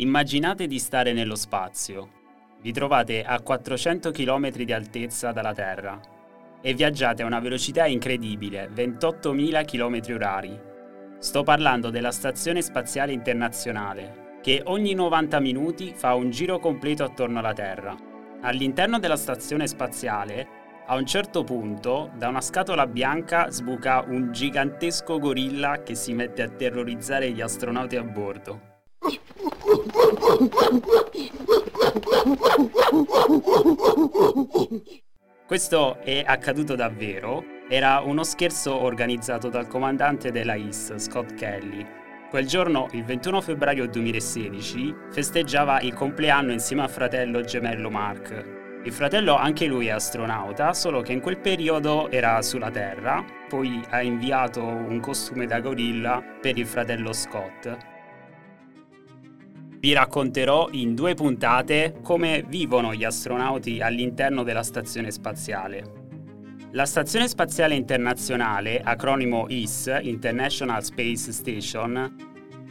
Immaginate di stare nello spazio. Vi trovate a 400 km di altezza dalla Terra e viaggiate a una velocità incredibile, 28.000 km orari. Sto parlando della Stazione Spaziale Internazionale, che ogni 90 minuti fa un giro completo attorno alla Terra. All'interno della stazione spaziale, a un certo punto, da una scatola bianca sbuca un gigantesco gorilla che si mette a terrorizzare gli astronauti a bordo. Questo è accaduto davvero, era uno scherzo organizzato dal comandante della IS, Scott Kelly. Quel giorno, il 21 febbraio 2016, festeggiava il compleanno insieme al fratello gemello Mark. Il fratello anche lui è astronauta, solo che in quel periodo era sulla Terra, poi ha inviato un costume da gorilla per il fratello Scott vi racconterò in due puntate come vivono gli astronauti all'interno della stazione spaziale. La Stazione Spaziale Internazionale, acronimo IS, International Space Station,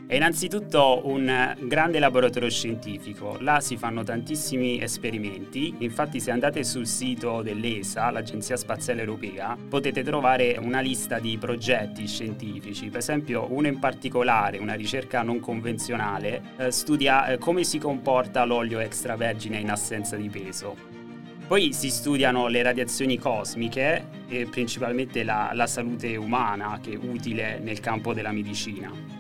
è innanzitutto un grande laboratorio scientifico, là si fanno tantissimi esperimenti, infatti se andate sul sito dell'ESA, l'Agenzia Spaziale Europea, potete trovare una lista di progetti scientifici, per esempio uno in particolare, una ricerca non convenzionale, eh, studia eh, come si comporta l'olio extravergine in assenza di peso. Poi si studiano le radiazioni cosmiche e principalmente la, la salute umana che è utile nel campo della medicina.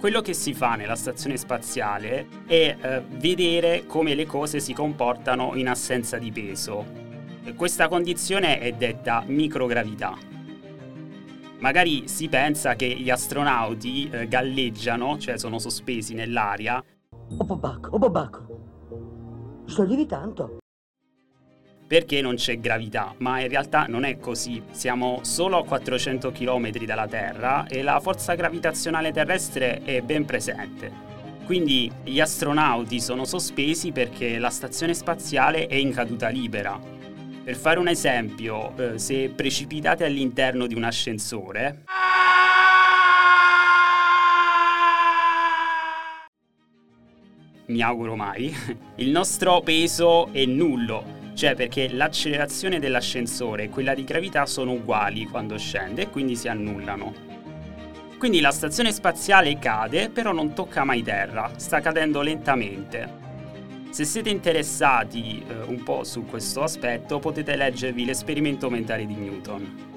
Quello che si fa nella stazione spaziale è eh, vedere come le cose si comportano in assenza di peso. Questa condizione è detta microgravità. Magari si pensa che gli astronauti eh, galleggiano, cioè sono sospesi nell'aria. Oh babacco, oh babacco, sto lievitando perché non c'è gravità, ma in realtà non è così. Siamo solo a 400 km dalla Terra e la forza gravitazionale terrestre è ben presente. Quindi gli astronauti sono sospesi perché la stazione spaziale è in caduta libera. Per fare un esempio, eh, se precipitate all'interno di un ascensore, mi auguro mai, il nostro peso è nullo cioè perché l'accelerazione dell'ascensore e quella di gravità sono uguali quando scende e quindi si annullano. Quindi la stazione spaziale cade, però non tocca mai terra, sta cadendo lentamente. Se siete interessati eh, un po' su questo aspetto potete leggervi l'esperimento mentale di Newton.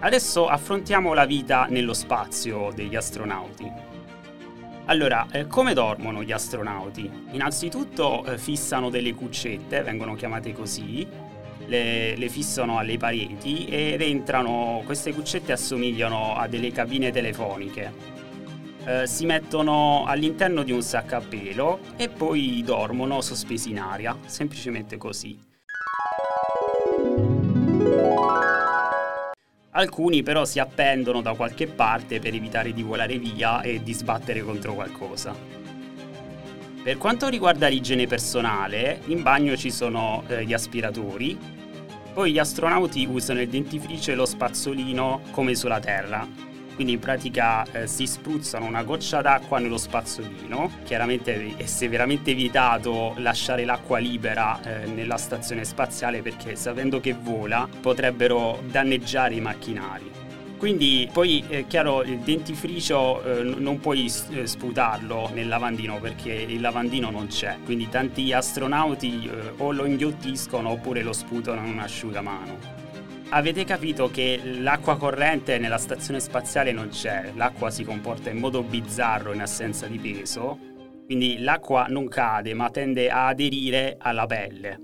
Adesso affrontiamo la vita nello spazio degli astronauti. Allora, eh, come dormono gli astronauti? Innanzitutto eh, fissano delle cuccette, vengono chiamate così, le, le, fissano alle pareti ed entrano, queste cuccette assomigliano a delle cabine telefoniche. Eh, si mettono all'interno di un sacco a pelo e poi dormono sospesi in aria, semplicemente così. Alcuni però si appendono da qualche parte per evitare di volare via e di sbattere contro qualcosa. Per quanto riguarda l'igiene personale, in bagno ci sono eh, gli aspiratori, poi gli astronauti usano il dentifricio e lo spazzolino come sulla Terra, quindi in pratica eh, si spruzzano una goccia d'acqua nello spazzolino, chiaramente è severamente vietato lasciare l'acqua libera eh, nella stazione spaziale perché sapendo che vola potrebbero danneggiare i macchinari. Quindi poi è chiaro il dentifricio eh, non puoi eh, sputarlo nel lavandino perché il lavandino non c'è, quindi tanti astronauti eh, o lo inghiottiscono oppure lo sputano in un asciugamano. Avete capito che l'acqua corrente nella stazione spaziale non c'è, l'acqua si comporta in modo bizzarro in assenza di peso, quindi l'acqua non cade ma tende a aderire alla pelle.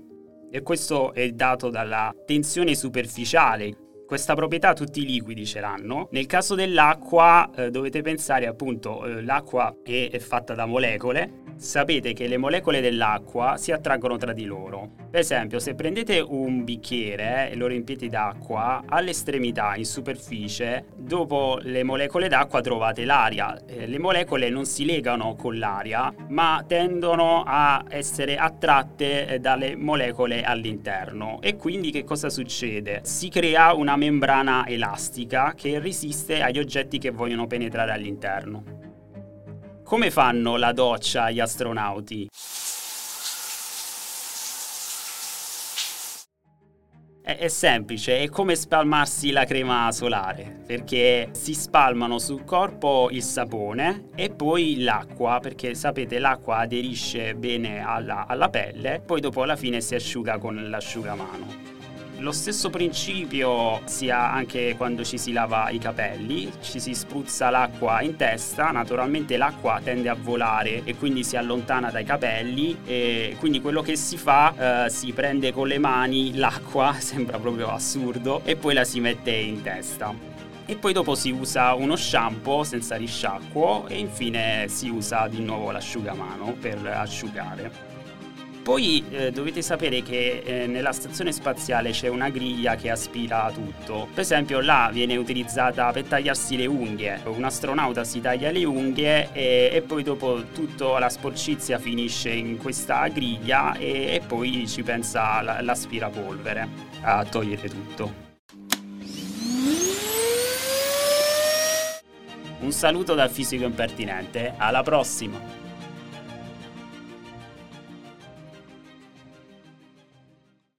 E questo è dato dalla tensione superficiale. Questa proprietà tutti i liquidi ce l'hanno. Nel caso dell'acqua eh, dovete pensare appunto eh, l'acqua è, è fatta da molecole sapete che le molecole dell'acqua si attraggono tra di loro. Per esempio, se prendete un bicchiere e lo riempite d'acqua, all'estremità, in superficie, dopo le molecole d'acqua trovate l'aria. Eh, le molecole non si legano con l'aria, ma tendono a essere attratte eh, dalle molecole all'interno. E quindi che cosa succede? Si crea una membrana elastica che resiste agli oggetti che vogliono penetrare all'interno. Come fanno la doccia gli astronauti? È, semplice, è come spalmarsi la crema solare, perché si spalmano sul corpo il sapone e poi l'acqua, perché sapete l'acqua aderisce bene alla, alla pelle, poi dopo alla fine si asciuga con l'asciugamano. Lo stesso principio si ha anche quando ci si lava i capelli, ci si spruzza l'acqua in testa, naturalmente l'acqua tende a volare e quindi si allontana dai capelli e quindi quello che si fa eh, si prende con le mani l'acqua, sembra proprio assurdo, e poi la si mette in testa e poi dopo si usa uno shampoo senza risciacquo e infine si usa di nuovo l'asciugamano per asciugare. Poi eh, dovete sapere che eh, nella stazione spaziale c'è una griglia che aspira tutto. Per esempio là viene utilizzata per tagliarsi le unghie. Un astronauta si taglia le unghie e, e poi dopo tutta la sporcizia finisce in questa griglia e, e poi ci pensa l'aspirapolvere a togliere tutto. Un saluto dal fisico impertinente, alla prossima!